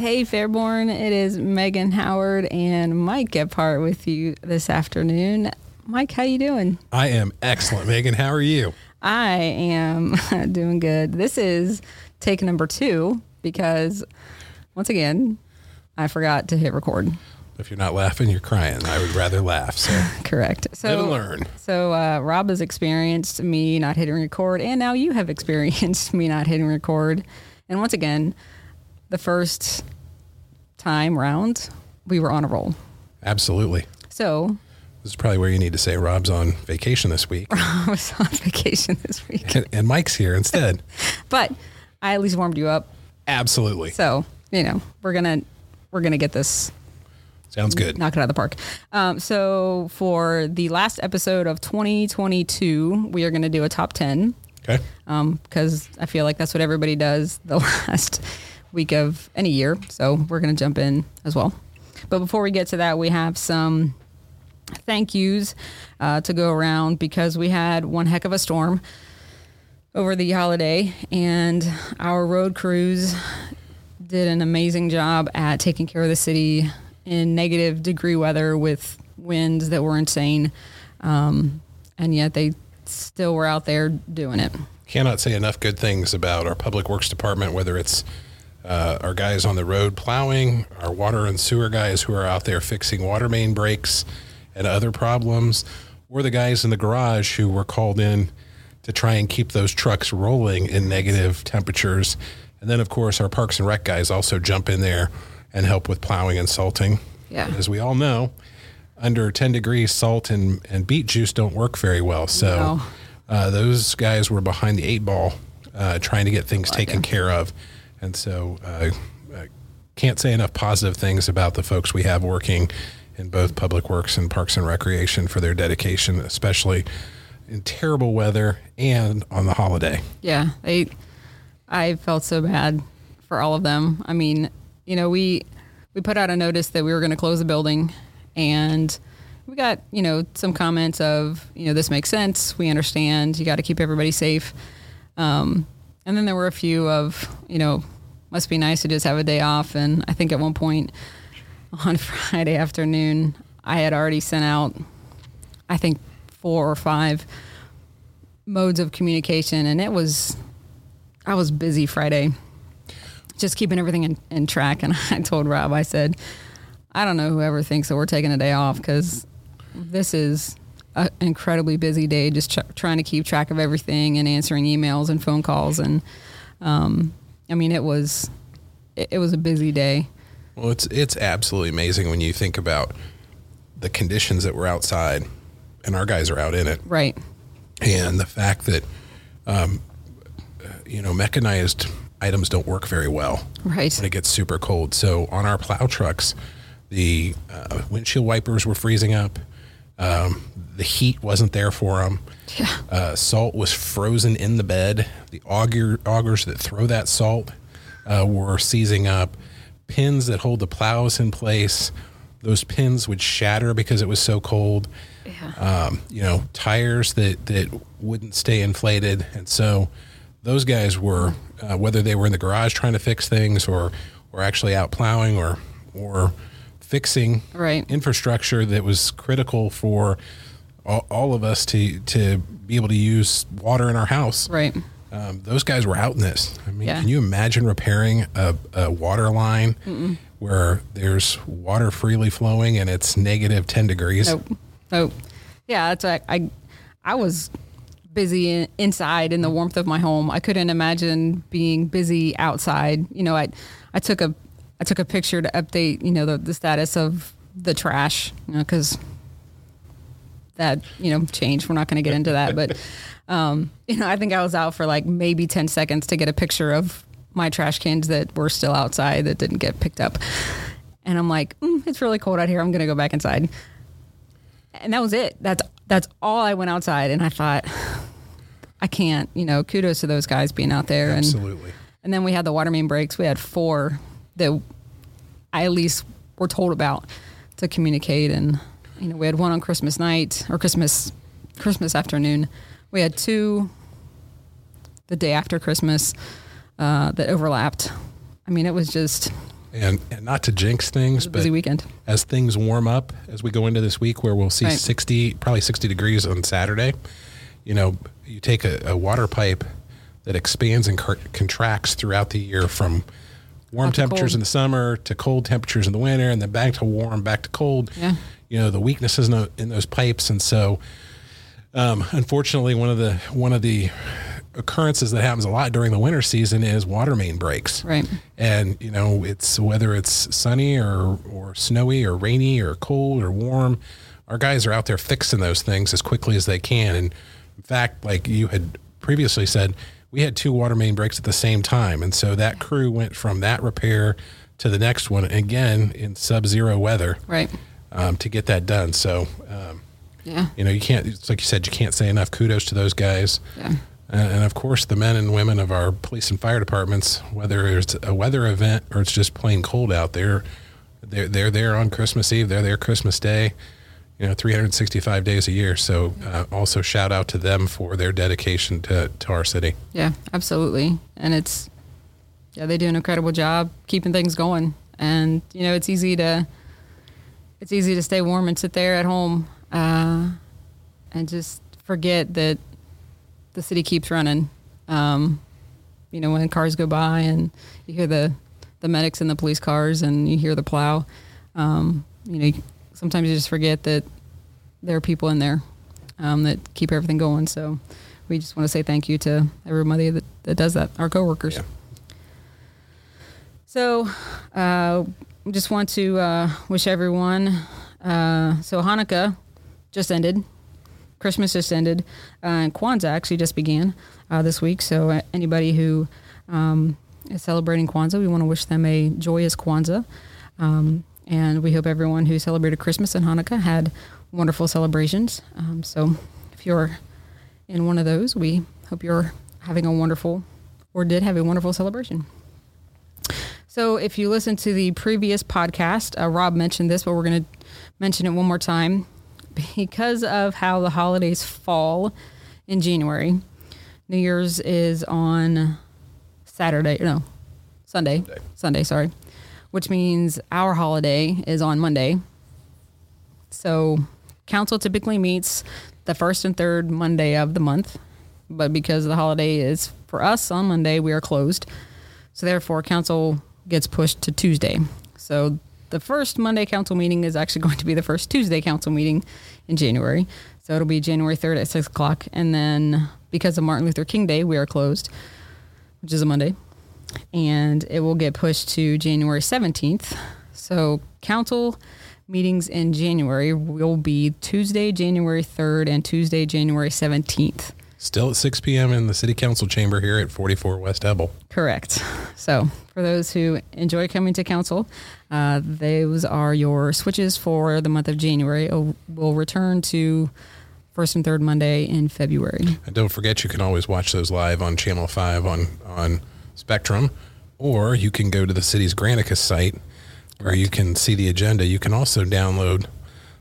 Hey Fairborn, it is Meghan Howard and Mike Gebhart with you this afternoon. Mike, how you doing? I am excellent, Meghan. How are you? I am doing good. This is take number two because once again, I forgot to hit record. If you're not laughing, you're crying. I would rather laugh. So Correct. So live learn. So uh, Rob has experienced me not hitting record, and now you have experienced me not hitting record. And once again, the first time round, we were on a roll. Absolutely. So This is probably where you need to say Rob's on vacation this week, I was on vacation this week, and, and Mike's here instead. but I at least warmed you up. Absolutely. So you know we're gonna we're gonna get this Sounds good. knock it out of the park. Um, so for the last episode of 2022, we are going to do a top 10 Okay. because I feel like that's what everybody does the last week of any year. So we're going to jump in as well. But before we get to that, we have some thank yous uh, to go around because we had one heck of a storm over the holiday, and our road crews did an amazing job at taking care of the city in negative degree weather with winds that were insane. Um, and yet they still were out there doing it. Cannot say enough good things about our public works department, whether it's uh, our guys on the road plowing, our water and sewer guys who are out there fixing water main breaks and other problems, or the guys in the garage who were called in to try and keep those trucks rolling in negative temperatures. And then, of course, our parks and rec guys also jump in there and help with plowing and salting. Yeah. As we all know, under 10 degrees, salt and, and beet juice don't work very well. So No. uh, those guys were behind the eight ball uh, trying to get things taken care of. And so uh, I can't say enough positive things about the folks we have working in both public works and parks and recreation for their dedication, especially in terrible weather and on the holiday. Yeah, they. I felt so bad for all of them. I mean, you know, we we put out a notice that we were going to close the building, and we got you know some comments of you know this makes sense. We understand. You got to keep everybody safe. Um, and then there were a few of you know must be nice to just have a day off. And I think at one point on Friday afternoon, I had already sent out I think four or five modes of communication, and it was I was busy Friday, just keeping everything in, in track. And I told Rob, I said, I don't know whoever thinks that we're taking a day off because this is an incredibly busy day, just tr- trying to keep track of everything and answering emails and phone calls. And um, I mean, it was it, it was a busy day. Well, it's it's absolutely amazing when you think about the conditions that were outside, and our guys are out in it. Right. and the fact that um, you know mechanized items don't work very well Right. when it gets super cold. So on our plow trucks, the uh, windshield wipers were freezing up. Um, the heat wasn't there for them. Yeah. Uh, salt was frozen in the bed. The auger, augers that throw that salt uh, were seizing up. Pins that hold the plows in place, those pins would shatter because it was so cold Yeah. um, you know, tires that, that wouldn't stay inflated. And so those guys were, uh, whether they were in the garage trying to fix things or, or actually out plowing or, or fixing Right. infrastructure that was critical for all, all of us to, to be able to use water in our house. right. Um, those guys were out in this. I mean, Yeah. can you imagine repairing a, a water line where there's water freely flowing and it's negative 10 degrees? Nope. Nope. Yeah, that's why I, I was busy in, inside in the warmth of my home. I couldn't imagine being busy outside. You know, I, I took a, I took a picture to update, you know, the, the status of the trash, you know, because that, you know, changed. We're not going to get into that, but, um, you know, I think I was out for like maybe 10 seconds to get a picture of my trash cans that were still outside that didn't get picked up. And I'm like, mm, it's really cold out here. I'm going to go back inside and that was it. That's that's all I went outside, and I thought, I can't. You know, kudos to those guys being out there. And Absolutely. and then we had the water main breaks. We had four that I at least were told about to communicate, and you know, we had one on Christmas night or Christmas Christmas afternoon. We had two the day after Christmas uh, that overlapped. I mean, it was just And, and not to jinx things, but Busy weekend. as things warm up as we go into this week where we'll see Right. 60 probably 60 degrees on saturday you know you take a, a water pipe that expands and contracts throughout the year from warm temperatures cold. in the summer to cold temperatures in the winter and then back to warm back to cold Yeah. you know the weaknesses in, tho- in those pipes and so um, unfortunately one of the one of the occurrences that happens a lot during the winter season is water main breaks Right. and you know it's whether it's sunny or or snowy or rainy or cold or warm our guys are out there fixing those things as quickly as they can and in fact like you had previously said we had two water main breaks at the same time and so that crew went from that repair to the next one again in sub-zero weather Right. um, to get that done so um, Yeah. you know you can't it's like you said you can't say enough kudos to those guys Yeah. uh, and of course, the men and women of our police and fire departments, whether it's a weather event or it's just plain cold out there, they're they're there on Christmas Eve. They're there Christmas Day. You know, 365 days a year. So, uh, also shout out to them for their dedication to to our city. Yeah, absolutely. And it's yeah, they do an incredible job keeping things going. And you know, it's easy to it's easy to stay warm and sit there at home uh, and just forget that the city keeps running. Um, you know, when cars go by and you hear the the medics in the police cars and you hear the plow, um, you know, sometimes you just forget that there are people in there um, that keep everything going. So we just want to say thank you to everybody that, that does that, our coworkers. Yeah. So uh, we just want to uh, wish everyone. Uh, so Hanukkah just ended. Christmas just ended. Uh, and Kwanzaa actually just began uh, this week. So uh, anybody who um, is celebrating Kwanzaa, we want to wish them a joyous Kwanzaa. Um, and we hope everyone who celebrated Christmas and Hanukkah had wonderful celebrations. Um, so if you're in one of those, we hope you're having a wonderful or did have a wonderful celebration. So, if you listen to the previous podcast, uh, Rob mentioned this, but we're going to mention it one more time. Because of how the holidays fall in January, New Year's is on Saturday, no, Sunday. Sunday. Sunday, sorry. Which means our holiday is on Monday. So, council typically meets the first and third Monday of the month, but because the holiday is for us on Monday, we are closed. So therefore, council gets pushed to Tuesday. So the first Monday council meeting is actually going to be the first Tuesday council meeting in January. So it'll be January 3rd at 6 o'clock. And then because of Martin Luther King Day, we are closed, which is a Monday. And it will get pushed to January 17th. So council meetings in January will be Tuesday, January 3rd, and Tuesday, January 17th. Still at 6 p.m. in the City Council chamber here at 44 West Hebble. Correct. So, for those who enjoy coming to council, uh, those are your switches for the month of January. We'll return to first and third Monday in February. And don't forget, you can always watch those live on Channel 5 on, on Spectrum, or you can go to the city's Granicus site where you can see the agenda. You can also download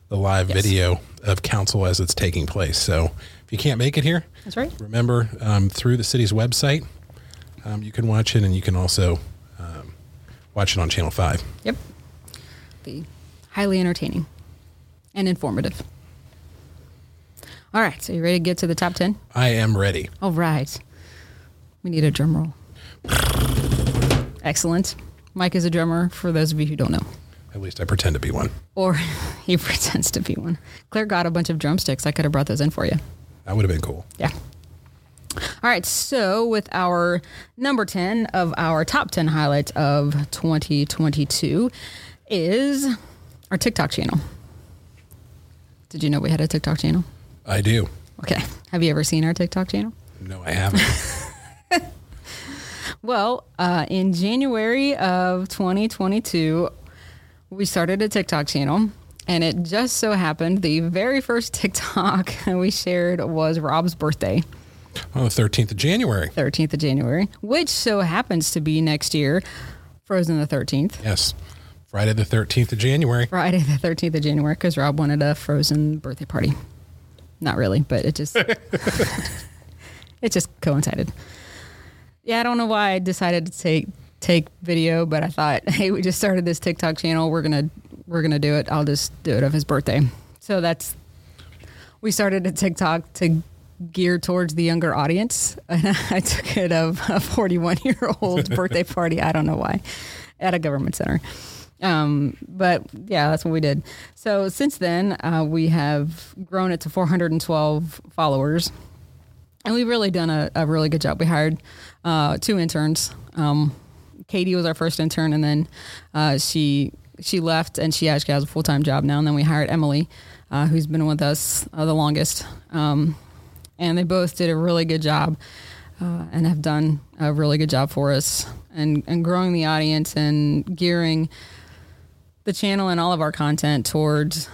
the live Yes. video of council as it's taking place. So if you can't make it here, That's right. remember um, through the city's website, um, you can watch it and you can also um, watch it on Channel 5. Yep. Be highly entertaining and informative. All right. So, you ready to get to the top 10? I am ready. All right. We need a drum roll. Excellent. Mike is a drummer, for those of you who don't know. At least I pretend to be one. Or he pretends to be one. Claire got a bunch of drumsticks. I could have brought those in for you. That would have been cool. Yeah. All right. So, with our number 10 of our top 10 highlights of 2022 is our TikTok channel. Did you know we had a TikTok channel? I do. Okay. Have you ever seen our TikTok channel? No, I haven't. Well, uh, in January of 2022, we started a TikTok channel. And it just so happened the very first TikTok we shared was Rob's birthday, on the 13th of January. 13th of January, which so happens to be next year, Frozen the 13th, Yes. Friday the 13th of January. Friday the 13th of January, because Rob wanted a Frozen birthday party. Not really, but it just it just coincided. Yeah, I don't know why I decided to take take video, but I thought, hey, we just started this TikTok channel. We're gonna we're gonna do it. I'll just do it of his birthday. So that's we started a TikTok to gear towards the younger audience, and I took it of a 41 year old birthday party. I don't know why, at a government center. Um, but yeah, that's what we did. So since then, uh, we have grown it to 412 followers, and we've really done a, a really good job. We hired uh, two interns. Um, Katie was our first intern, and then uh, she she left, and she actually has a full time job now. And then we hired Emily, uh, who's been with us uh, the longest, um, and they both did a really good job. Uh, and have done a really good job for us and, and growing the audience and gearing the channel and all of our content towards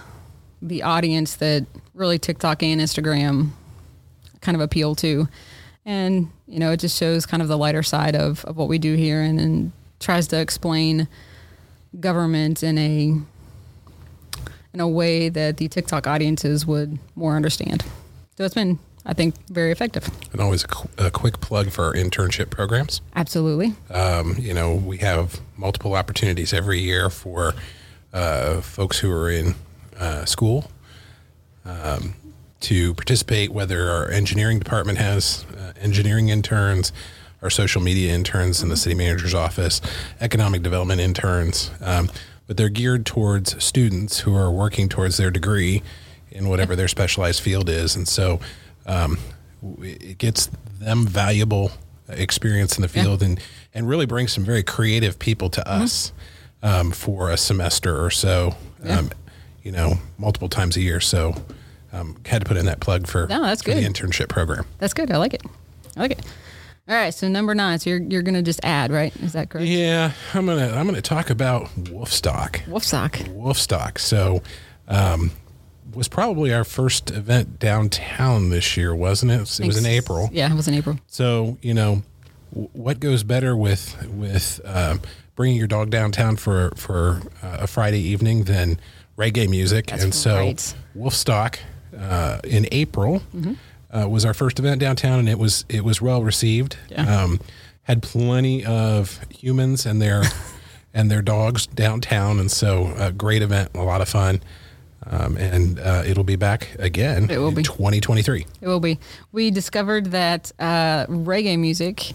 the audience that really TikTok and Instagram kind of appeal to. And, you know, it just shows kind of the lighter side of, of what we do here and, and tries to explain government in a in a way that the TikTok audiences would more understand. So it's been, I think, very effective. And always a, qu- a quick plug for our internship programs. Absolutely. Um, you know, we have multiple opportunities every year for uh, folks who are in uh, school um, to participate, whether our engineering department has uh, engineering interns, our social media interns in the city manager's office, economic development interns. Um, but they're geared towards students who are working towards their degree in whatever their specialized field is. And so um, it gets them valuable experience in the field and, and really brings some very creative people to us um, for a semester or so, um, you know, multiple times a year. So um, had to put in that plug for, No, that's for the internship program. That's good. I like it. I like it. All right. So number nine. So you're, you're going to just add, right? Is that correct? Yeah, I'm gonna I'm gonna talk about Wolfstock. Wolfsock. Wolfstock. So, um, was probably our first event downtown this year, wasn't it? It was in April. Yeah, it was in April. So you know, w- what goes better with with um, bringing your dog downtown for for uh, a Friday evening than reggae music? and so, right. Wolfstock uh, in April Mm-hmm. uh, was our first event downtown, and it was it was well received. Yeah. Um, had plenty of humans and their and their dogs downtown, and so a great event, a lot of fun. Um, and uh, it'll be back again. It will in be. 2023. It will be. We discovered that uh, reggae music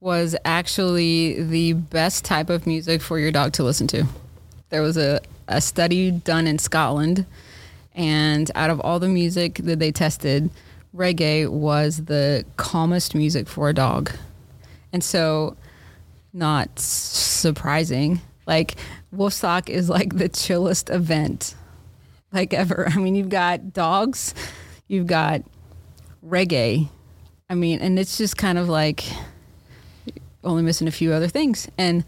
was actually the best type of music for your dog to listen to. There was a, a study done in Scotland, and out of all the music that they tested, reggae was the calmest music for a dog. And so, not surprising, like Wolfstock is like the chillest event like ever. I mean, you've got dogs, you've got reggae. I mean, and it's just kind of like only missing a few other things, and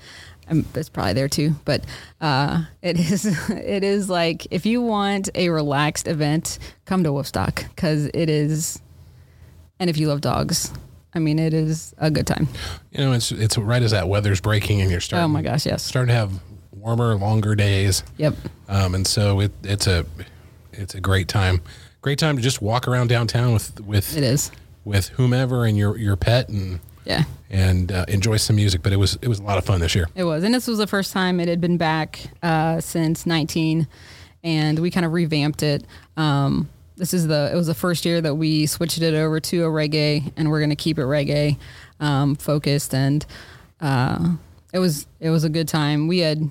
um, that's probably there too. But uh, it is it is like if you want a relaxed event, come to Wolfstock because it is, and if you love dogs, I mean, it is a good time. You know, it's it's right as that weather's breaking and you're starting. Oh my gosh, yes. Starting to have warmer, longer days, Yep. um, and so it it's a it's a great time. Great time to just walk around downtown with with It is. with whomever and your your pet and Yeah. and uh, enjoy some music. But it was it was a lot of fun this year. It was, and this was the first time it had been back uh, since 19, and we kind of revamped it. Um, this is the it was the first year that we switched it over to a reggae, and we're going to keep it reggae um, focused. And uh, it was it was a good time. We had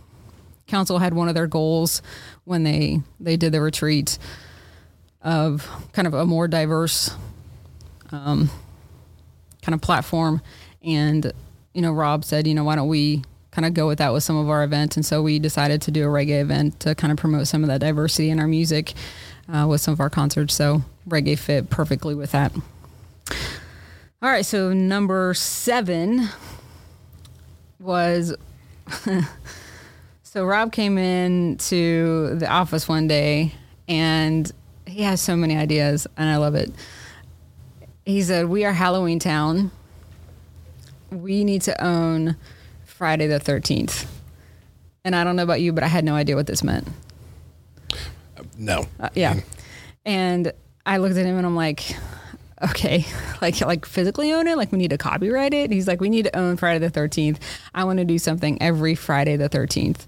council had one of their goals when they they did the retreat of kind of a more diverse um, kind of platform. And, you know, Rob said, you know, why don't we kind of go with that with some of our events? And so we decided to do a reggae event to kind of promote some of that diversity in our music uh, with some of our concerts. So reggae fit perfectly with that. All right. So number seven was. so Rob came in to the office one day and he has so many ideas and I love it he said, "We are Halloween Town. We need to own Friday the 13th." And I don't know about you, but I had no idea what this meant. No, Uh, yeah. And I looked at him and I'm like, okay, like like physically own it. Like we need to copyright it. He's like, we need to own Friday the Thirteenth. I want to do something every Friday the Thirteenth.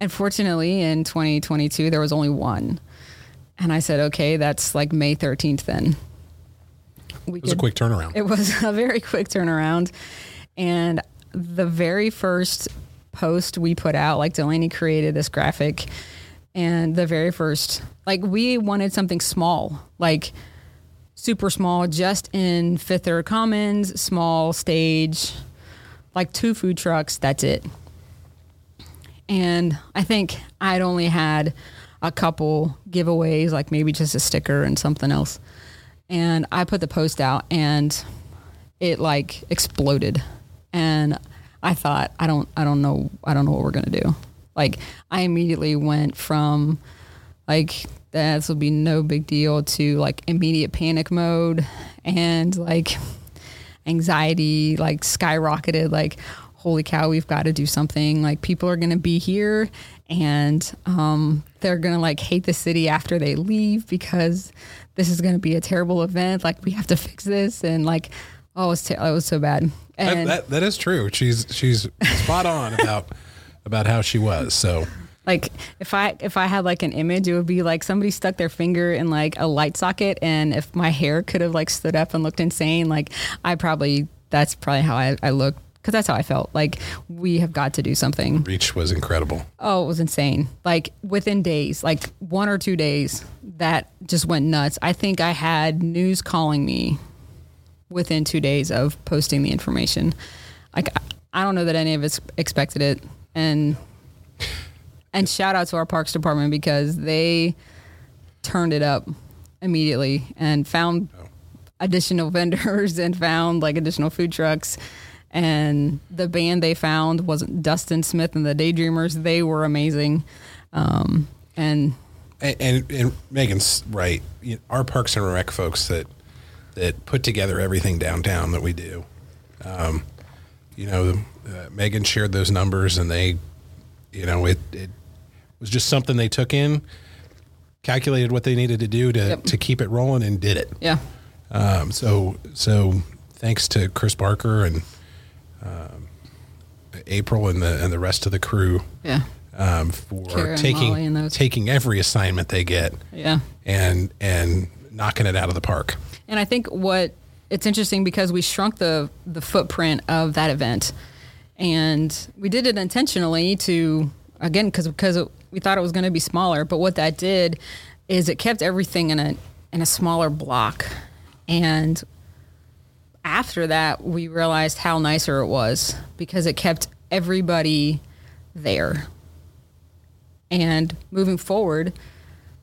Unfortunately, in 2022, there was only one, and I said, okay, that's like May 13th. Then we it was could, a quick turnaround. It was a very quick turnaround, and the very first post we put out, like Delaney created this graphic, and the very first, like we wanted something small, like super small, just in Fifth Third Commons, small stage, like two food trucks. That's it. And I think I'd only had a couple giveaways, like maybe just a sticker and something else. And I put the post out and it like exploded. And I thought, I don't, I don't know, I don't know what we're going to do. Like I immediately went from like this will be no big deal to like immediate panic mode and like anxiety like skyrocketed like holy cow, we've got to do something. Like people are going to be here and um, they're going to like hate the city after they leave because this is going to be a terrible event. Like we have to fix this. And like, oh, it was, ter- it was so bad. And that, that, that is true. She's, she's spot on about, about how she was. So like if I if I had like an image, it would be like somebody stuck their finger in like a light socket, and if my hair could have like stood up and looked insane, like I probably that's probably how I, I looked because that's how I felt. Like we have got to do something. Reach was incredible. Oh, it was insane. Like within days, like one or two days, that just went nuts. I think I had news calling me within two days of posting the information. Like I don't know that any of us expected it, and and shout out to our parks department because they turned it up immediately and found oh. additional vendors and found like additional food trucks and the band they found wasn't Dustin Smith and the Daydreamers. They were amazing, um, and, and, and and Meghan's right. Our Parks and Rec folks that that put together everything downtown that we do. Um, you know, uh, Meghan shared those numbers, and they, you know, it, it was just something they took in, calculated what they needed to do to yep. to keep it rolling, and did it. Yeah. Um, so so thanks to Chris Barker and um, April and the and the rest of the crew. Yeah. Um, for taking taking every assignment they get. Yeah. And and knocking it out of the park. And I think what it's interesting because we shrunk the the footprint of that event, and we did it intentionally to again because because we thought it was going to be smaller. But what that did is it kept everything in a in a smaller block, and after that, we realized how nicer it was because it kept everybody there. And moving forward,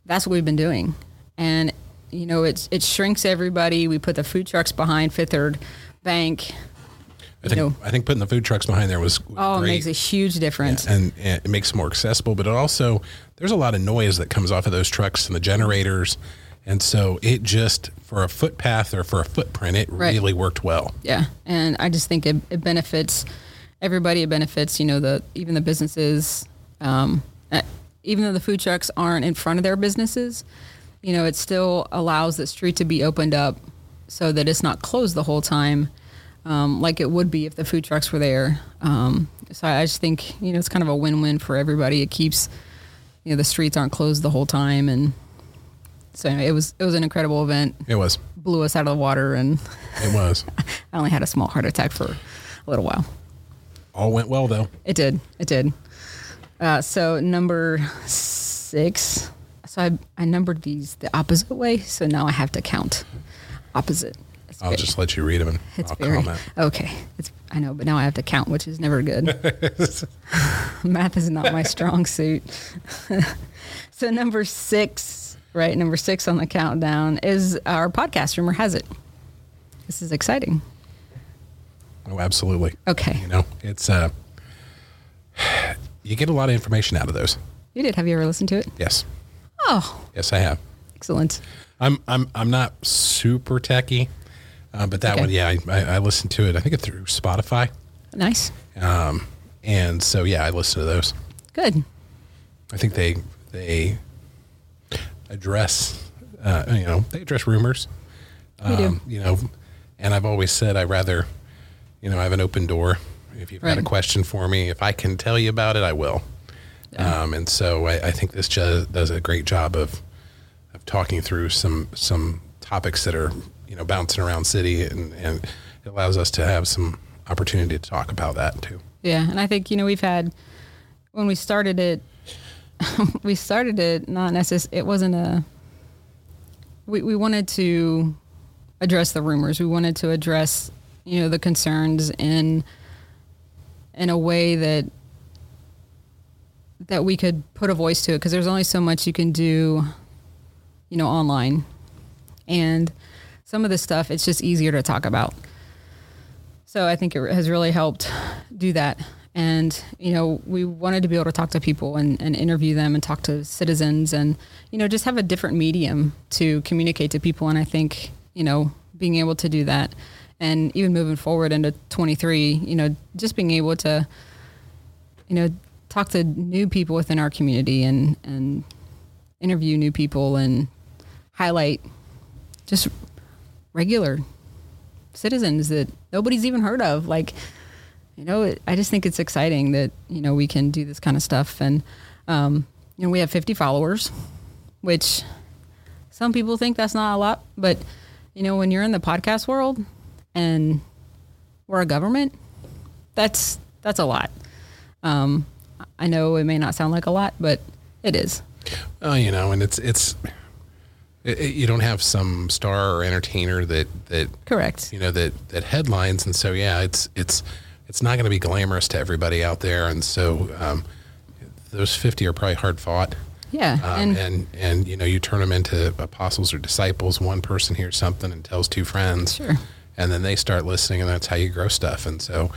that's what we've been doing. And you know, it's it shrinks everybody. We put the food trucks behind Fifth Third Bank. I think, know, I think putting the food trucks behind there was, oh, great. it makes a huge difference, yeah, and, and, it makes it more accessible. But it also there's a lot of noise that comes off of those trucks and the generators and so it just, for a footpath or for a footprint, it right. really worked well. Yeah. And I just think it, it, benefits everybody. It benefits, you know, the even the businesses. Um, uh, even though the food trucks aren't in front of their businesses, you know, it still allows the street to be opened up so that it's not closed the whole time. Um, like it would be if the food trucks were there. Um, so I just think you know it's kind of a win-win for everybody. It keeps you know the streets aren't closed the whole time, and so anyway, it was it was an incredible event. It was blew us out of the water, and it was. I only had a small heart attack for a little while. All went well though. It did. It did. Uh, so number six. So I I numbered these the opposite way. So now I have to count opposite. It's I'll very, just let you read them and it's I'll very, comment. Okay. It's I know, but now I have to count, which is never good. Math is not my strong suit. so number six right? Number six on the countdown is our podcast. Rumor has it. This is exciting. Oh, absolutely. Okay. You know, it's uh, you get a lot of information out of those. You did. Have you ever listened to it? Yes. Oh. Yes, I have. Excellent. I'm I'm I'm not super techy, uh, but that okay. one, yeah, I, I, I listened to it. I think it through Spotify. Nice. Um, and so yeah, I listen to those. Good. I think they they address, uh, you know, they address rumors. We do. Um, you know, and I've always said I rather, you know, I have an open door. If you've got a question for me, if I can tell you about it, I will. Um, and so I, I think this ju- does a great job of of talking through some some topics that are you know bouncing around city, and, and it allows us to have some opportunity to talk about that too. Yeah, and I think you know we've had when we started it, we started it not necessarily. It wasn't a. We we wanted to address the rumors. We wanted to address you know the concerns in in a way that that we could put a voice to it because there's only so much you can do, you know, online, and some of the stuff it's just easier to talk about. So I think it has really helped do that. And, you know, we wanted to be able to talk to people and, and interview them and talk to citizens and, you know, just have a different medium to communicate to people. And I think, you know, being able to do that and even moving forward into 23, you know, just being able to, you know, talk to new people within our community and, and interview new people and highlight just regular citizens that nobody's even heard of. Like, you know, it, I just think it's exciting that you know we can do this kind of stuff, and um, you know, we have 50 followers, which some people think that's not a lot, but you know, when you're in the podcast world and we're a government, that's that's a lot. Um, I know it may not sound like a lot, but it is. Oh, you know, and it's it's it, it- you don't have some star or entertainer that that Correct. you know that that headlines, and so yeah, it's it's it's not going to be glamorous to everybody out there, and so um, those fifty are probably hard fought. Yeah, Um, and and and you know you turn them into apostles or disciples. One person hears something and tells two friends, Sure. and then they start listening, and that's how you grow stuff. And so,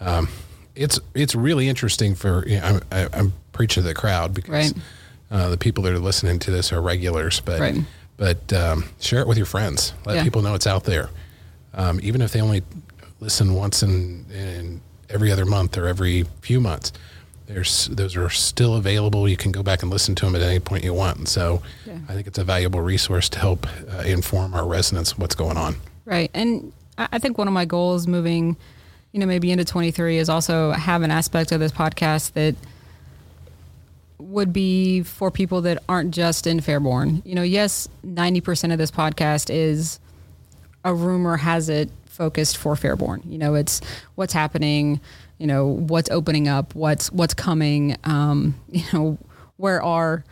um, it's it's really interesting for you know, I'm, I, I'm preaching to the crowd because Right. uh, the people that are listening to this are regulars, but Right. but um, share it with your friends. Let Yeah. people know it's out there, um, even if they only listen once in, in every other month or every few months. There's those are still available. You can go back and listen to them at any point you want. And so, Yeah. I think it's a valuable resource to help uh, inform our residents what's going on. Right. And I I think one of my goals moving, you know, maybe into 23 is also have an aspect of this podcast that would be for people that aren't just in Fairborn. You know, yes, 90% of this podcast is a rumor has it focused for Fairborn. You know, it's what's happening, you know, what's opening up, what's what's coming, um, you know, where are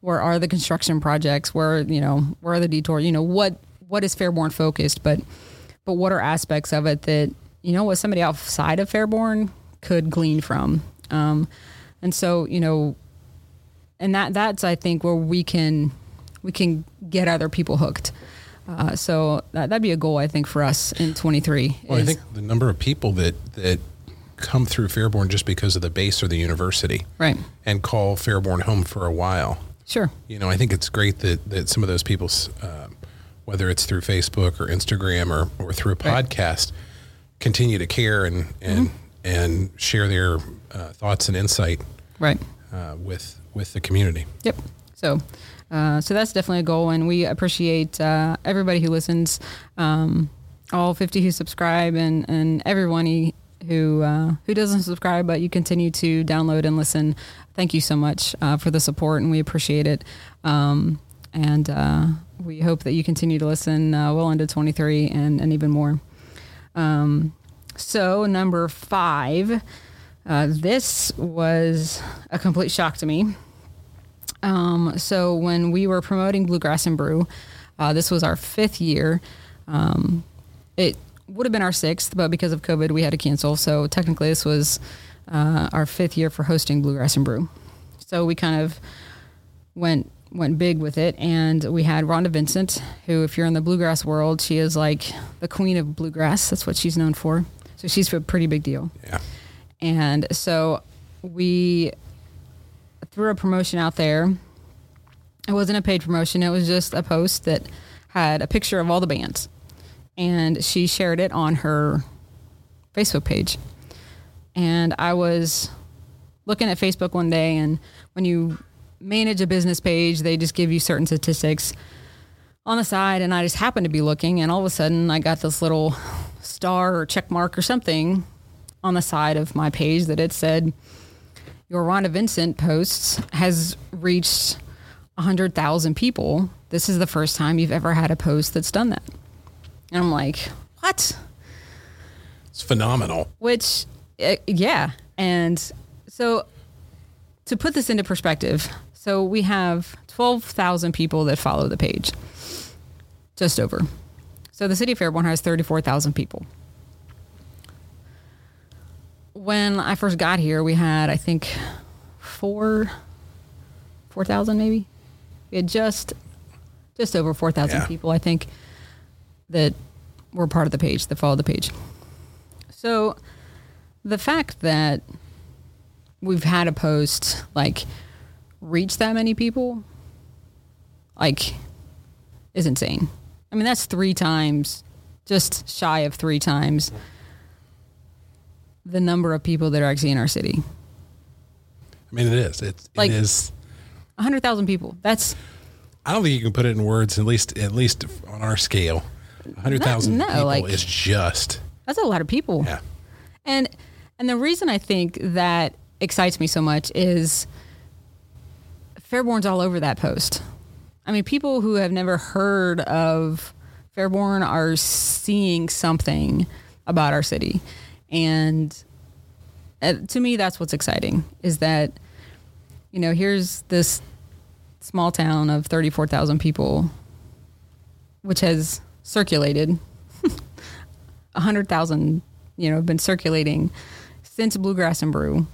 where are the construction projects, where, you know, where are the detour, you know, what what is Fairborn focused, but but what are aspects of it that, you know, what somebody outside of Fairborn could glean from. Um, and so, you know, and that that's I think where we can we can get other people hooked. Uh, so that, that'd be a goal I think for us in 23. Well, I think the number of people that that come through Fairborn just because of the base or the university right, and call Fairborn home for a while. sure, You know, I think it's great that, that some of those people, um, whether it's through Facebook or Instagram or, or through a Right. podcast, continue to care and and and share their uh, thoughts and insight right. uh, with with the community. Yep. So, uh, so that's definitely a goal, and we appreciate uh, everybody who listens, um, all 50 who subscribe, and and everyone who uh, who doesn't subscribe, but you continue to download and listen. Thank you so much uh, for the support, and we appreciate it. Um, and uh, we hope that you continue to listen well into 23 and and even more. Um, so number five. This was a complete shock to me. Um, so when we were promoting Bluegrass and Brew, uh, this was our fifth year. Um, it would have been our sixth, but because of COVID, we had to cancel. So technically, this was uh, our fifth year for hosting Bluegrass and Brew. So we kind of went went big with it, and we had Rhonda Vincent, who, if you're in the bluegrass world, she is like the queen of bluegrass. That's what she's known for. So she's a pretty big deal. Yeah. And so we threw a promotion out there. It wasn't a paid promotion, it was just a post that had a picture of all the bands. And she shared it on her Facebook page. And I was looking at Facebook one day, and when you manage a business page, they just give you certain statistics on the side, and I just happened to be looking, and all of a sudden I got this little star or check mark or something on the side of my page that it said your Rhonda Vincent posts has reached 100,000 people. This is the first time you've ever had a post that's done that. And I'm like, what? It's phenomenal. Which, uh, yeah. And so to put this into perspective, so we have 12,000 people that follow the page, just over. So the city of Fairborn has 34,000 people. When I first got here, we had, I think, four, 4,000 maybe. We had just, just over 4,000 Yeah. people, I think, that were part of the page, that followed the page. So the fact that we've had a post like reach that many people, like, is insane. I mean, that's three times, just shy of three times the number of people that are actually in our city. I mean, it is. It, Like- it is. 100,000 people. That's I don't think you can put it in words. At least, at least on our scale, hundred thousand No, people like- is just. that's a lot of people. Yeah. And and the reason I think that excites me so much is Fairborn's all over that post. I mean, people who have never heard of Fairborn are seeing something about our city. And uh, to me that's what's exciting is that you know, here's this small town of 34,000 people which has circulated. 100,000, you know, been circulating since Bluegrass and Brew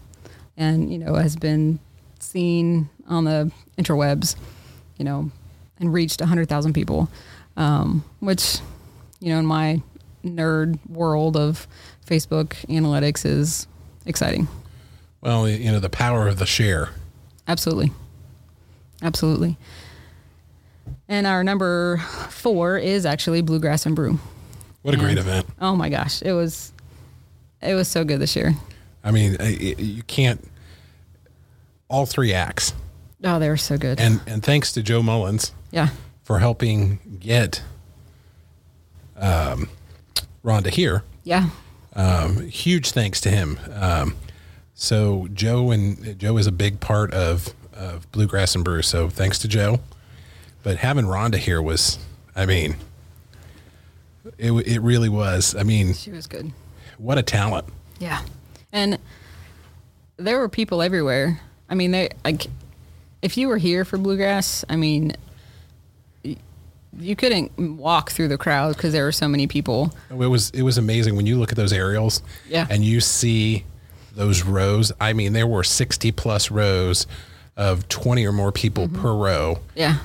and, you know, has been seen on the interwebs, you know, and reached 100,000 people, um, which, you know, in my nerd world of Facebook analytics is exciting. Well, you know, the power of the share. Absolutely. Absolutely. And our number four is actually Bluegrass and Brew. What a great event. Oh my gosh, it was it was so good this year. I mean, you can't. All three acts, Oh, they were so good. and and thanks to Joe Mullins yeah. for helping get um, Rhonda here. Yeah. Um, huge thanks to him. Um, so Joe and Joe is a big part of of Bluegrass and Brew. So thanks to Joe. But having Rhonda here was, I mean, it it really was. I mean, She was good. what a talent. Yeah. And there were people everywhere. I mean, they like if you were here for bluegrass, I mean you couldn't walk through the crowd because there were so many people. It was it was amazing when you look at those aerials, Yeah. and you see those rows. I mean, there were sixty plus rows of twenty or more people Mm-hmm. per row, Yeah.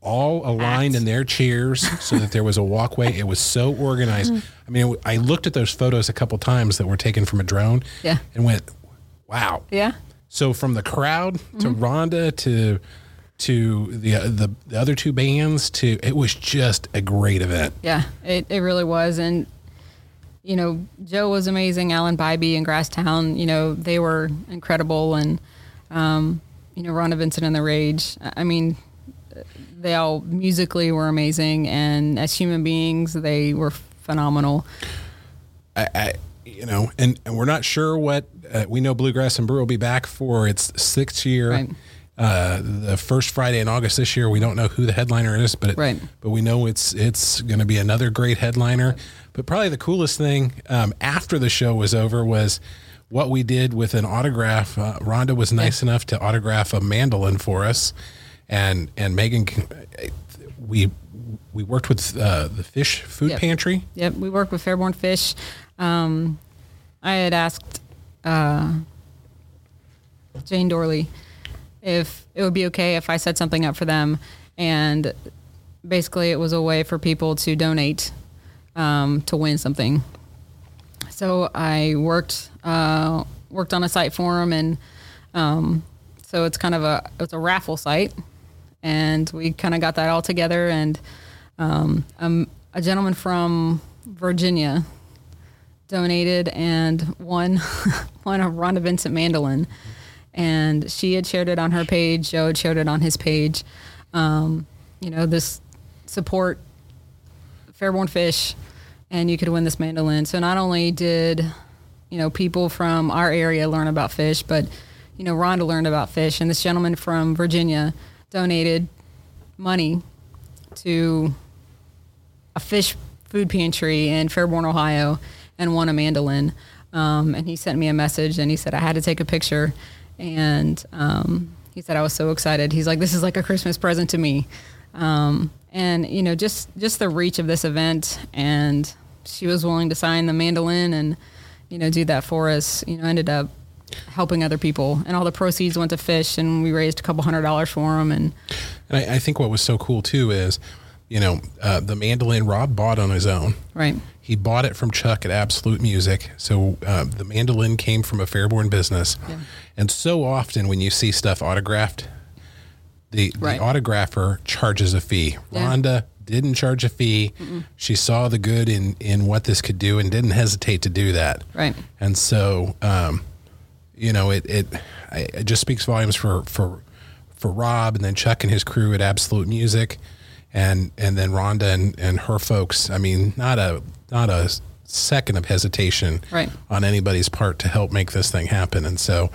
all aligned in their chairs so that there was a walkway. It was so organized. I mean, I looked at those photos a couple times that were taken from a drone, Yeah. and went, "Wow!" Yeah. So from the crowd to Mm-hmm. Rhonda to to the, uh, the the other two bands to it was just a great event. Yeah, it, it really was. And, you know, Joe was amazing. Alan Bybee and Grasstown, you know, they were incredible. And, um, you know, Rhonda Vincent and the Rage. I mean, they all musically were amazing. And as human beings, they were phenomenal. I, I you know, and, and we're not sure what uh, we know. Bluegrass and Brew will be back for its sixth year. Right. Uh, the first Friday in August this year. We don't know who the headliner is, but it, Right. but we know it's it's going to be another great headliner. But probably the coolest thing um, after the show was over was what we did with an autograph. Uh, Rhonda was nice enough to autograph a mandolin for us, and and Meghan, we we worked with uh, the Fish Food Yep. Pantry. Yep, we worked with Fairborn Fish. Um, I had asked uh, Jane Dorley if it would be okay if I set something up for them, and basically it was a way for people to donate um, to win something. So I worked uh, worked on a site for them, and um, so it's kind of a it's a raffle site, and we kind of got that all together. And um, um, a gentleman from Virginia donated and won won a Rhonda Vincent mandolin, and she had shared it on her page. Joe had shared it on his page. Um, you know this support Fairborn Fish, and you could win this mandolin. So not only did you know people from our area learn about fish, but you know Rhonda learned about fish, and this gentleman from Virginia donated money to a fish food pantry in Fairborn, Ohio, and won a mandolin. Um, and he sent me a message, and he said I had to take a picture, and um, he said I was so excited. He's like, "This is like a Christmas present to me." Um, and you know, just just the reach of this event, and she was willing to sign the mandolin and you know do that for us. You know, ended up helping other people, and all the proceeds went to fish, and we raised a couple hundred dollars for them. And And I, I think what was so cool too is, you know, uh, the mandolin Rob bought on his own. right, He bought it from Chuck at Absolute Music. So uh, the mandolin came from a Fairborn business. Yeah. And so often when you see stuff autographed, the, Right. the autographer charges a fee. Yeah. Rhonda didn't charge a fee. She saw the good in, in what this could do and didn't hesitate to do that. right, And so, um, you know, it, it, it just speaks volumes for, for, for Rob and then Chuck and his crew at Absolute Music and, and then Rhonda and, and her folks. I mean, not a, not a second of hesitation Right. on anybody's part to help make this thing happen. And so,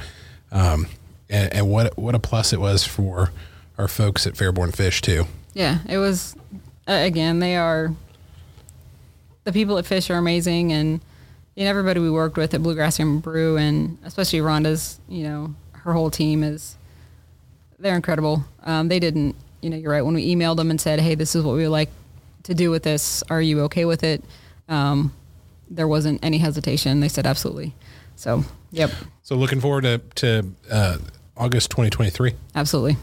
um, and, and what, what a plus it was for our folks at Fairborn Fish too. yeah. It was uh, again. They are the people at Fish are amazing, and you know, everybody we worked with at Bluegrass and Brew, and especially Rhonda's, you know, her whole team is they're incredible. Um, they didn't, you know, you're right. When we emailed them and said, "Hey, this is what we would like to do with this. Are you okay with it?" Um, there wasn't any hesitation. They said absolutely. So, yep, So looking forward to, to, uh, August 2023. absolutely.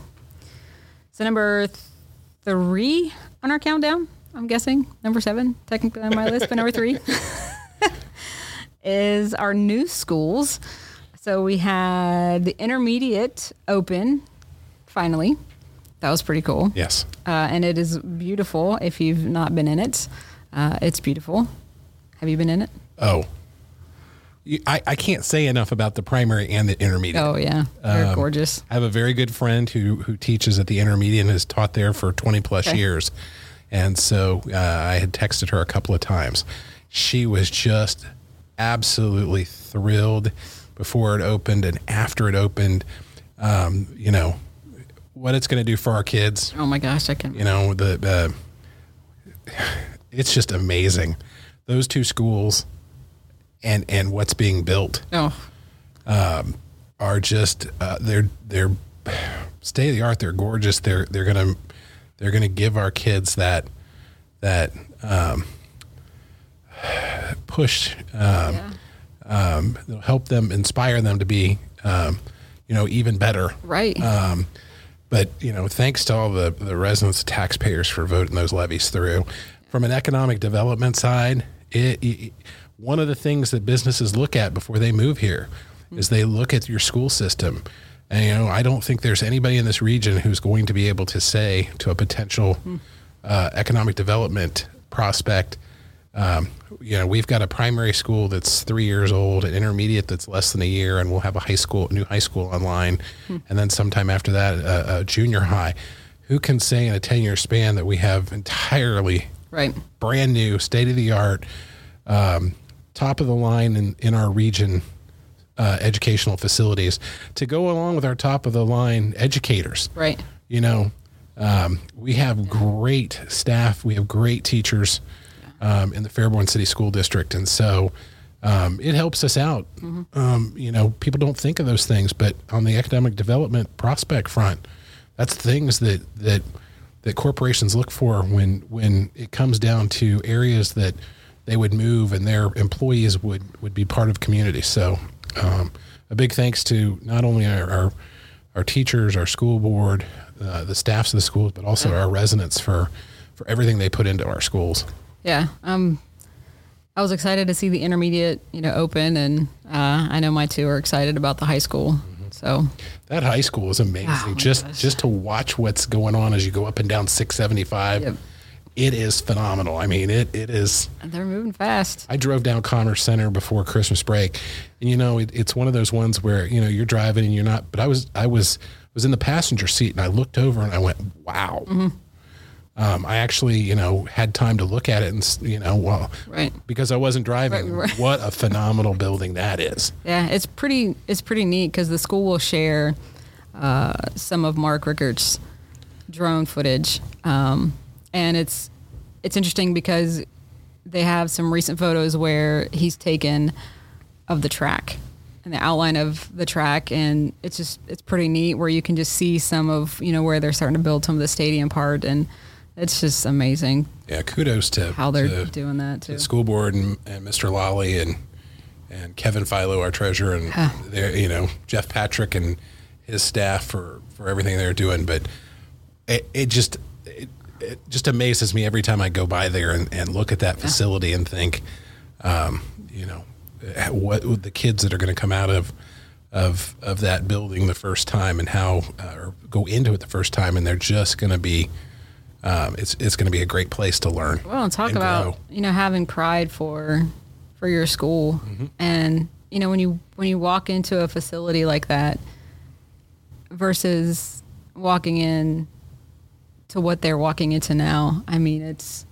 So number th- three on our countdown, I'm guessing number seven, technically on my list, but number three is our new schools. So we had the intermediate open finally. That was pretty cool. Yes. Uh, and it is beautiful if you've not been in it. Uh, it's beautiful. Have you been in it? Oh, You- I, I can't say enough about the primary and the intermediate. Oh, yeah. They're Um, gorgeous. I have a very good friend who who teaches at the intermediate and has taught there for 20 plus Okay. years. And so uh, I had texted her a couple of times. She was just absolutely thrilled before it opened and after it opened. Um, you know, what it's going to do for our kids, Oh, my gosh. I can. you know, the, uh, it's just amazing. Those two schools and, and what's being built Oh, are just uh, they're they're state of the art. They're gorgeous. They're they're gonna they're gonna give our kids that that um, push. Um, yeah. um, help them inspire them to be um, you know even better. Right. Um, but you know, thanks to all the the residents, taxpayers for voting those levies through. From an economic development side, it, it one of the things that businesses look at before they move here is they look at your school system. And you know, I don't think there's anybody in this region who's going to be able to say to a potential uh, economic development prospect, um, you know, we've got a primary school that's three years old, an intermediate that's less than a year, and we'll have a high school, new high school online, and then sometime after that, a, a junior high. Who can say in a ten year span that we have entirely right. brand new, state of the art, um, top of the line in, in our region uh, educational facilities to go along with our top of the line educators? Right. you know, um, we have great staff. We have great teachers um, in the Fairborn City School District, and so um, it helps us out. Um, you know, people don't think of those things, but on the economic development prospect front, that's things that that that corporations look for when when it comes down to areas that they would move and their employees would would be part of community. So, um, a big thanks to not only our, our our teachers, our school board, uh, the staffs of the schools, but also our residents for for everything they put into our schools. Yeah. Um, I was excited to see the intermediate, you know, open, and uh, I know my two are excited about the high school. So That high school is amazing. Oh, just gosh. just to watch what's going on as you go up and down 675. Yep. It is phenomenal. I mean, it it is. they're moving fast. I drove down Commerce Center before Christmas break, and you know, it, it's one of those ones where you know you're driving and you're not. But I was I was was in the passenger seat and I looked over and I went, "Wow, Um, I actually, you know, had time to look at it and, you know, well, Right. because I wasn't driving. Right, right. What a phenomenal building that is. Yeah, it's pretty. It's pretty neat because the school will share uh, some of Mark Rickert's drone footage, um, and it's it's interesting because they have some recent photos where he's taken of the track and the outline of the track, and it's just it's pretty neat where you can just see some of you know where they're starting to build some of the stadium part, and it's just amazing Yeah, kudos to how they're to, doing that to too. the school board and, and Mr. Lally and and Kevin Philo, our treasurer, and their, you know Jeff Patrick and his staff for for everything they're doing. But it, it just it, it just amazes me every time I go by there and, and look at that facility and think, um, you know, what what the kids that are going to come out of of of that building the first time and how uh, or go into it the first time and they're just going to be um, it's it's going to be a great place to learn. Well, and talk and about grow. you know having pride for for your school, Mm-hmm. and you know when you when you walk into a facility like that versus walking in to what they're walking into now. I mean, it's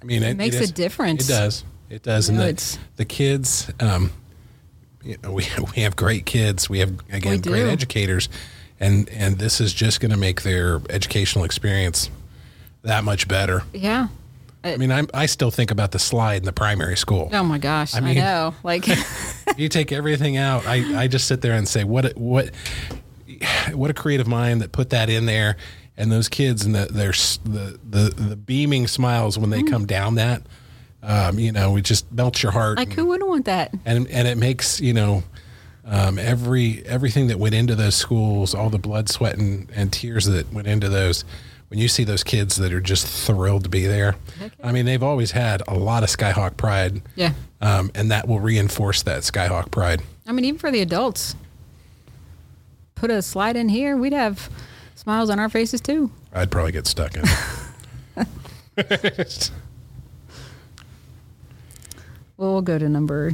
I mean, it, makes a difference. It does. It does. You and know, the, it's- the kids, um, you know, we we have great kids. We have again We great educators, and and this is just going to make their educational experience that much better. yeah. I mean, I'm, I still think about the slide in the primary school. Oh my gosh, I, mean- know. Like, you take everything out. I, I just sit there and say, what a- what what a creative mind that put that in there. And those kids and the their the the, the beaming smiles when they Mm-hmm. come down that, um, you know, it just melts your heart. like and, who wouldn't want that? and and it makes you know. Um, every everything that went into those schools, all the blood, sweat, and, and tears that went into those, when you see those kids that are just thrilled to be there, Heck I mean, they've always had a lot of Skyhawk pride, Yeah. um, and that will reinforce that Skyhawk pride. I mean, even for the adults, put a slide in here, we'd have smiles on our faces too. I'd probably get stuck in. it. Well, we'll go to number,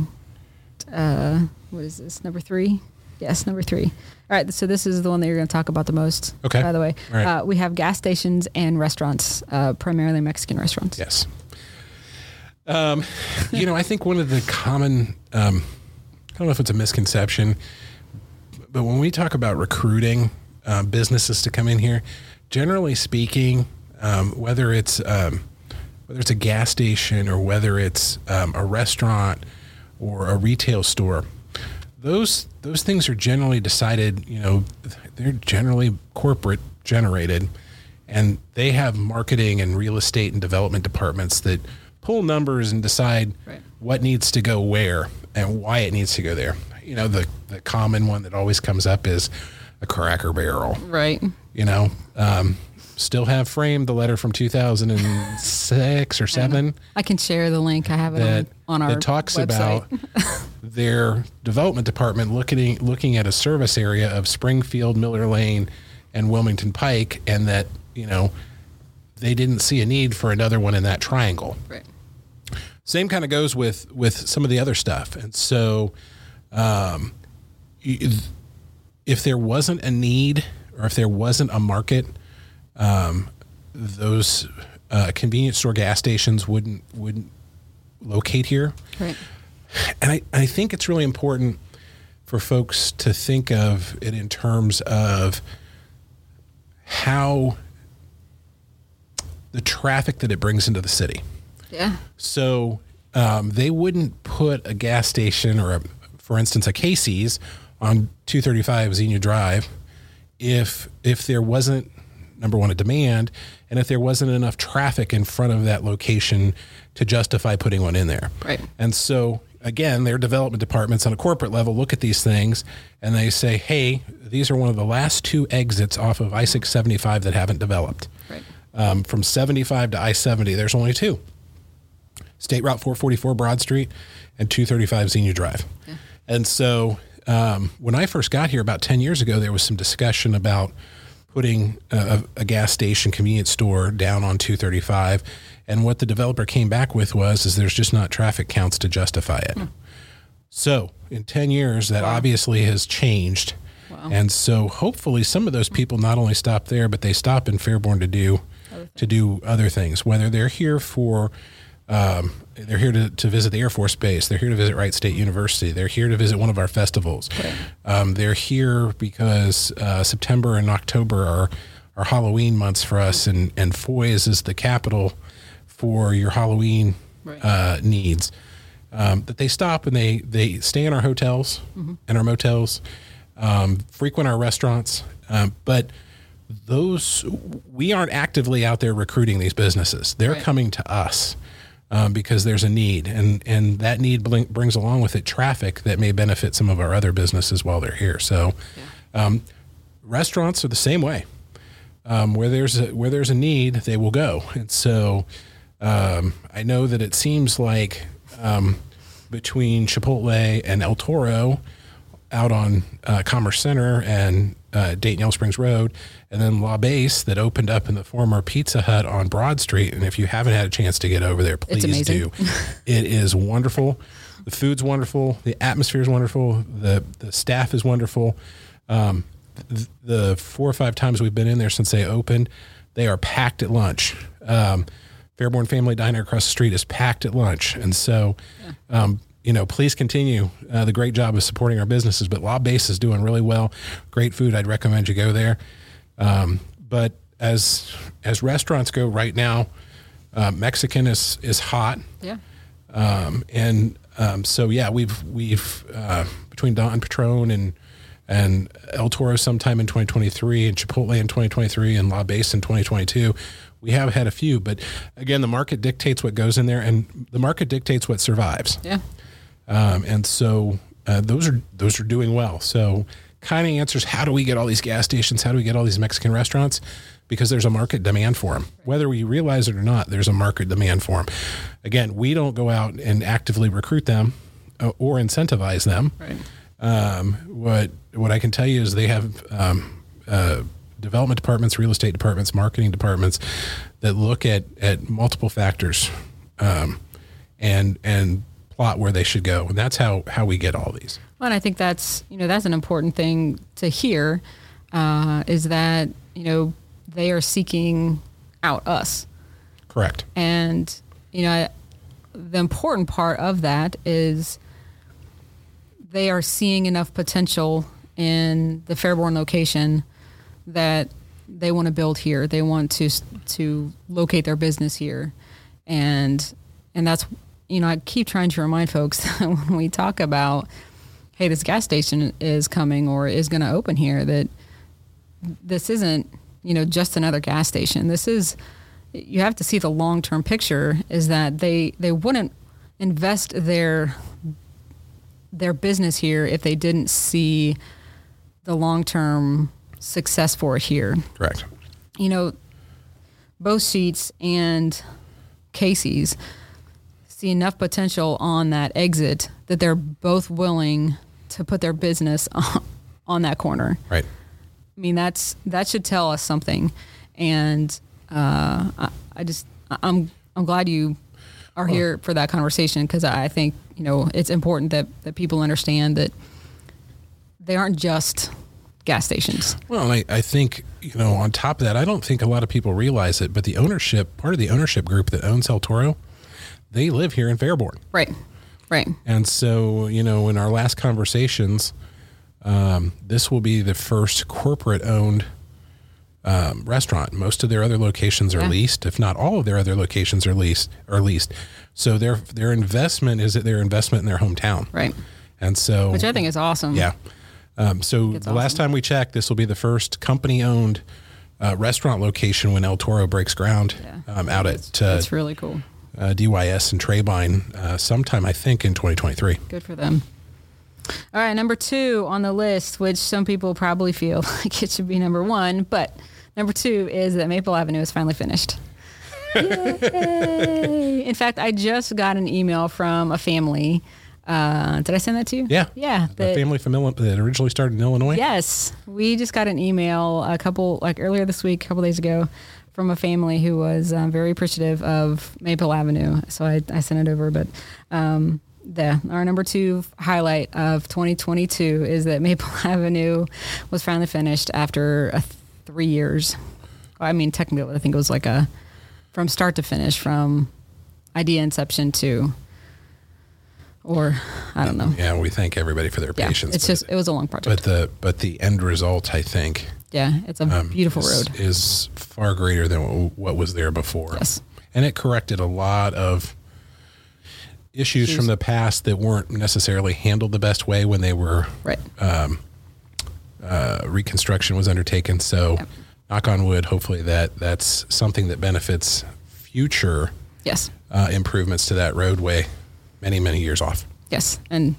uh, what is this? Number three? Yes, number three. All right. So this is the one that you're going to talk about the most. Okay. By the way, right. uh, we have gas stations and restaurants, uh, primarily Mexican restaurants. yes. Um, you know, I think one of the common, um, I don't know if it's a misconception, but when we talk about recruiting uh, businesses to come in here, generally speaking, um, whether it's um, whether it's a gas station or whether it's um, a restaurant or a retail store, those those things are generally decided. You know, they're generally corporate generated, and they have marketing and real estate and development departments that pull numbers and decide Right. what needs to go where and why it needs to go there. You know, the the common one that always comes up is a Cracker Barrel. Right. You know, um, still have framed the letter from 2006 or seven I can share the link. I have it that on, on our that talks website. about their development department looking looking at a service area of Springfield, Miller Lane, and Wilmington Pike, and that you know they didn't see a need for another one in that triangle. Right. Same kind of goes with with some of the other stuff, and so um, if there wasn't a need or if there wasn't a market, um, those uh, convenience store gas stations wouldn't wouldn't locate here. Right. And I, I think it's really important for folks to think of it in terms of how the traffic that it brings into the city. Yeah. So um, they wouldn't put a gas station or, a, for instance, a Casey's on 235 Xenia Drive if if there wasn't number one a demand and if there wasn't enough traffic in front of that location to justify putting one in there. Right. And so again, their development departments on a corporate level look at these things and they say, "Hey, these are one of the last two exits off of I-675 that haven't developed." Right. Um, from 75 to I-70, there's only two. State Route 444 Broad Street and 235 Xenia Drive. And so um, when I first got here about 10 years ago, there was some discussion about putting a, a gas station convenience store down on 235. And what the developer came back with was, is there's just not traffic counts to justify it. Hmm. So in 10 years, that obviously has changed. Wow. And so hopefully some of those people not only stop there, but they stop in Fairborn to do to do other things, whether they're here for um, they're here to, to visit the Air Force Base. They're here to visit Wright State University. They're here to visit one of our festivals. Um, they're here because uh, September and October are, are Halloween months for us, and, and Foy's is the capital for your Halloween Right. uh, needs. Um, that they stop and they, they stay in our hotels and our motels, um, frequent our restaurants. Um, but those, we aren't actively out there recruiting these businesses. They're Right. coming to us um, because there's a need, and and that need bling, brings along with it traffic that may benefit some of our other businesses while they're here. So, um, restaurants are the same way. Um, where there's a, where there's a need, they will go, and so um, I know that it seems like um, between Chipotle and El Toro, out on uh, Commerce Center and uh, Dayton Springs Road, and then La Base that opened up in the former Pizza Hut on Broad Street. And if you haven't had a chance to get over there, please do. it is wonderful. The food's wonderful. The atmosphere is wonderful. The the staff is wonderful. Um, th- the four or five times we've been in there since they opened, they are packed at lunch. Um, Fairborn Family Diner across the street is packed at lunch, and so, um, you know, please continue uh, the great job of supporting our businesses. But La Base is doing really well. Great food. I'd recommend you go there. Um, but as as restaurants go right now, uh, Mexican is is hot. Yeah. Um, and um, so yeah, we've we've uh, between Don Patron and and El Toro sometime in 2023 and Chipotle in 2023 and La Base in 2022. We have had a few, but again, the market dictates what goes in there, and the market dictates what survives. Yeah. Um, and so uh, those are those are doing well. So kind of answers how do we get all these gas stations? How do we get all these Mexican restaurants? Because there's a market demand for them. Whether we realize it or not, there's a market demand for them. Again, we don't go out and actively recruit them uh, or incentivize them. Right. Um, what what I can tell you is they have um, uh, development departments, real estate departments, marketing departments that look at at multiple factors um, and and plot where they should go, and that's how how we get all these. Well, and I think that's you know that's an important thing to hear uh, is that you know they are seeking out us, Correct. and you know the important part of that is they are seeing enough potential in the Fairborn location that they want to build here. They want to to locate their business here, and and that's you know I keep trying to remind folks that when we talk about hey this gas station is coming or is going to open here that this isn't you know just another gas station. This is you have to see the long term picture. Is that they they wouldn't invest their their business here if they didn't see the long term success for it here. Correct. You know, both Sheets and Casey's see enough potential on that exit that they're both willing to put their business on, on that corner. Right. I mean, that's that should tell us something, and uh, I, I just I'm I'm glad you are here for that conversation because I think you know it's important that that people understand that they aren't just gas stations. Well, I, I think, you know, on top of that, I don't think a lot of people realize it, but the ownership, part of the ownership group that owns El Toro, they live here in Fairborn. Right. Right. And so, you know, in our last conversations, um, this will be the first corporate owned um, restaurant. Most of their other locations are Yeah. leased, if not all of their other locations are leased. Are leased. So their their investment is at their investment in their hometown. Right. And so, Which I think is awesome. yeah. Um, so the last time we checked, this will be the first company owned uh, restaurant location when El Toro breaks ground Yeah. um, out at uh, That's really cool. Uh, DYS and Trebein uh, sometime, I think, in 2023. Good for them. All right, number two on the list, which some people probably feel like it should be number one, but number two is that Maple Avenue is finally finished. Yay! In fact, I just got an email from a family. Uh, did I send that to you? Yeah. Yeah. That- family from Illinois that originally started in Illinois. Yes, we just got an email a couple like earlier this week, a couple days ago, from a family who was um, very appreciative of Maple Avenue. So I, I sent it over. But um, the our number two highlight of 2022 is that Maple Avenue was finally finished after uh, three years. I mean, technically, I think it was like a from start to finish, from idea inception to, or I don't know. Yeah, we thank everybody for their Yeah, patience. it's just it was a long project. but the but the end result, I think, yeah, it's a um, beautiful is, road. is far greater than what, was there before. Yes. and it corrected a lot of issues Issues. from the past that weren't necessarily handled the best way when they were Right. uh, reconstruction was undertaken. So, Yep. knock on wood. Hopefully that that's something that benefits future yes. uh, improvements to that roadway many many years off. Yes. And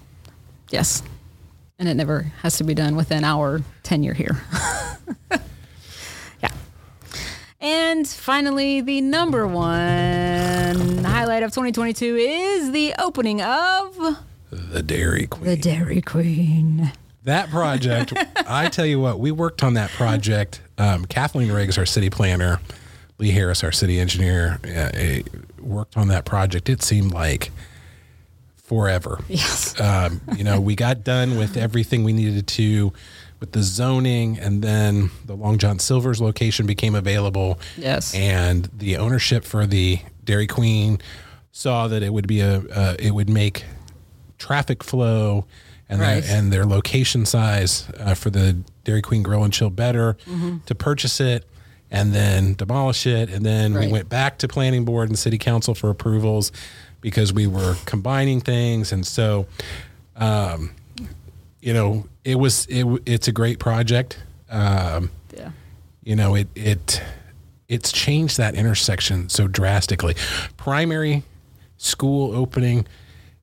yes. And it never has to be done within our tenure here. yeah. And finally, the number one highlight of 2022 is the opening of The Dairy Queen. the Dairy Queen. That project, I tell you what, we worked on that project. Um, Kathleen Riggs, our city planner, Lee Harris, our city engineer, uh, eh, worked on that project. It seemed like forever. Yes. Um, you know, we got done with everything we needed to with the zoning, and then the Long John Silver's location became available. Yes. and the ownership for the Dairy Queen saw that it would be a uh, it would make traffic flow and Right. the, and their location size uh, for the Dairy Queen Grill and Chill better Mm-hmm. to purchase it and then demolish it and then we went back to planning board and city council for approvals because we were combining things and so um, you know it was it, it's a great project um, yeah. you know it it it's changed that intersection so drastically primary school opening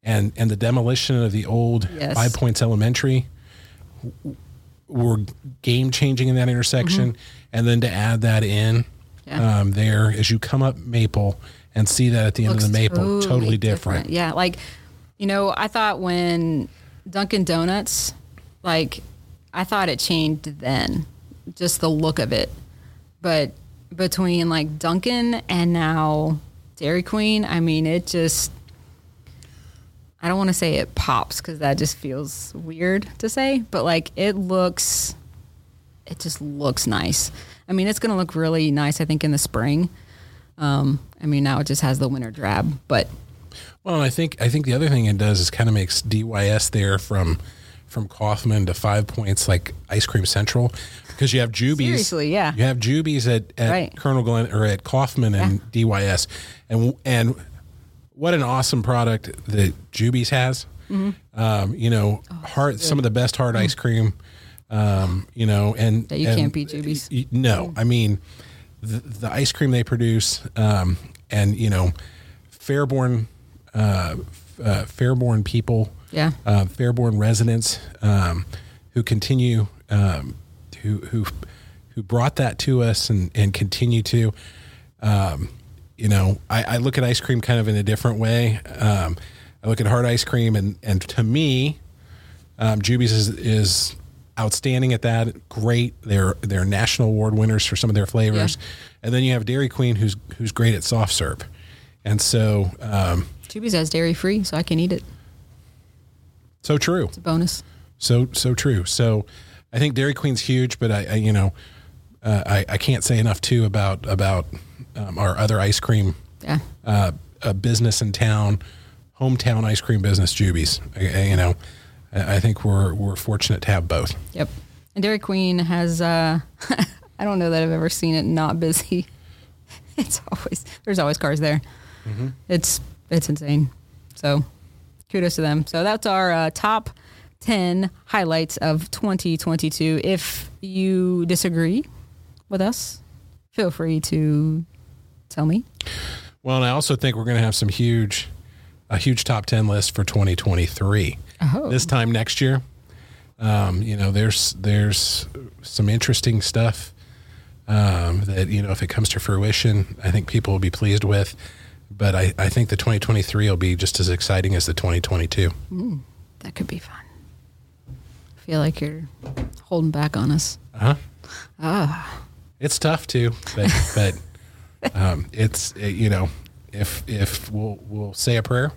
and and the demolition of the old Yes. five points elementary were game changing in that intersection and then to add that in Mm-hmm. Yeah. um, there as you come up maple and see that at the end of the maple totally, different, Yeah, like you know, I thought when Dunkin' Donuts, like I thought it changed then, just the look of it. But between like Dunkin' and now Dairy Queen, I mean, it just I don't want to say it pops because that just feels weird to say, but like it looks, it just looks nice. I mean, it's going to look really nice, I think, in the spring. Um, I mean, now it just has the winter drab, but Well, I think I think the other thing it does is kind of makes DYS there from from Kauffman to Five Points like Ice Cream Central because you have Jubies. Seriously, yeah. You have Jubies at, at Right. Colonel Glenn or at Kauffman and DYS, and and what an awesome product that Jubies has. Mm-hmm. Um, you know, Oh, hard some of the best hard ice cream. Um, you know, and That you and- can't beat Jubies. No, I mean the, the ice cream they produce, um, and you know, Fairborn, uh, uh, Fairborn people, Yeah. uh, Fairborn residents um, who continue, um, who who who brought that to us and and continue to. Um, you know, I, I look at ice cream kind of in a different way. Um, I look at hard ice cream, and and to me, um, Jubies is, is outstanding at that. Great, they're they're national award winners for some of their flavors, Yeah. and then you have Dairy Queen, who's who's great at soft serve, and so um, Jubies has dairy free, so I can eat it. so true, It's a bonus. so so true. So I think Dairy Queen's huge, but I, I you know uh, I I can't say enough too about about um, our other ice cream Yeah. uh, a business in town, hometown ice cream business, I- you know, I, think we're we're fortunate to have both. Yep. And Dairy Queen has, uh, I don't know that I've ever seen it not busy. It's always, there's always cars there. It's, it's insane. So kudos to them. So that's our uh, top 10 highlights of 2022. If you disagree with us, feel free to tell me. Well, and I also think we're going to have some huge, a huge top ten list for 2023. Oh. This time next year, um, you know, there's there's some interesting stuff um, that you know if it comes to fruition, I think people will be pleased with. But I, I think the 2023 will be just as exciting as the 2022. That could be fun. I feel like you're holding back on us. Uh huh. It's tough too, but but um, it's it, you know if if we'll we'll say a prayer,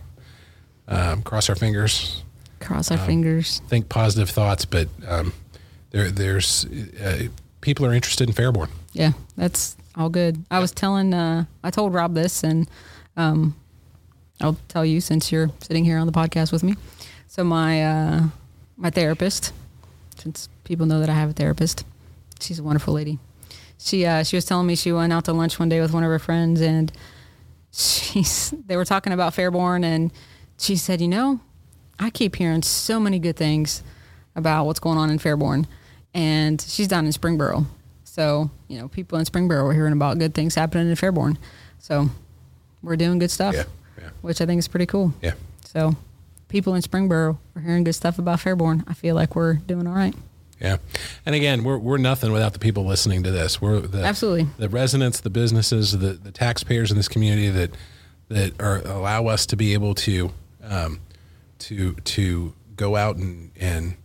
um, cross our fingers, Cross our fingers. think positive thoughts, but um, there there's uh, people are interested in Fairborn. Yeah, that's all good. I was telling, uh, I told Rob this, and um, I'll tell you since you're sitting here on the podcast with me. So my uh, my therapist, since people know that I have a therapist, she's a wonderful lady. She uh, she was telling me she went out to lunch one day with one of her friends, and she's they were talking about Fairborn, and she said, you know, I keep hearing so many good things about what's going on in Fairborn, and she's down in Springboro. So, you know, people in Springboro are hearing about good things happening in Fairborn. So, we're doing good stuff, Yeah, yeah. which I think is pretty cool. Yeah. So, people in Springboro are hearing good stuff about Fairborn. I feel like we're doing all right. Yeah. And again, we're, we're nothing without the people listening to this. We're the, Absolutely. the residents, the businesses, the, the taxpayers in this community that, that are allow us to be able to, um, to, to go out and, and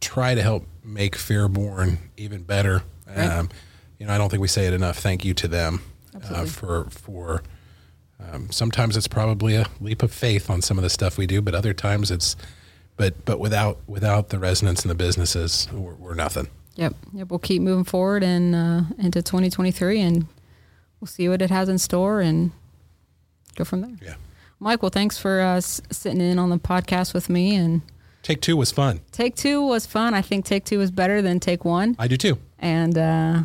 try to help make Fairborn even better. Right. Um, you know, I don't think we say it enough. Thank you to them uh, for, for, um, sometimes it's probably a leap of faith on some of the stuff we do, but other times it's, but, but without, without the residents and the businesses, we're, we're nothing. Yep. Yep. We'll keep moving forward and uh, into 2023 and we'll see what it has in store and go from there. Yeah. Michael, thanks for uh, sitting in on the podcast with me. And Take two was fun. take two was fun. I think take two was better than take one. I do too. And uh,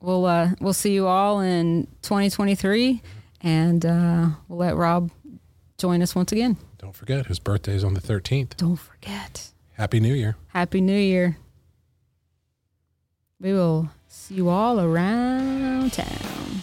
we'll uh, we'll see you all in 2023, and uh, we'll let Rob join us once again. Don't forget his birthday is on the 13th. Don't forget. Happy New Year. Happy New Year. We will see you all around town.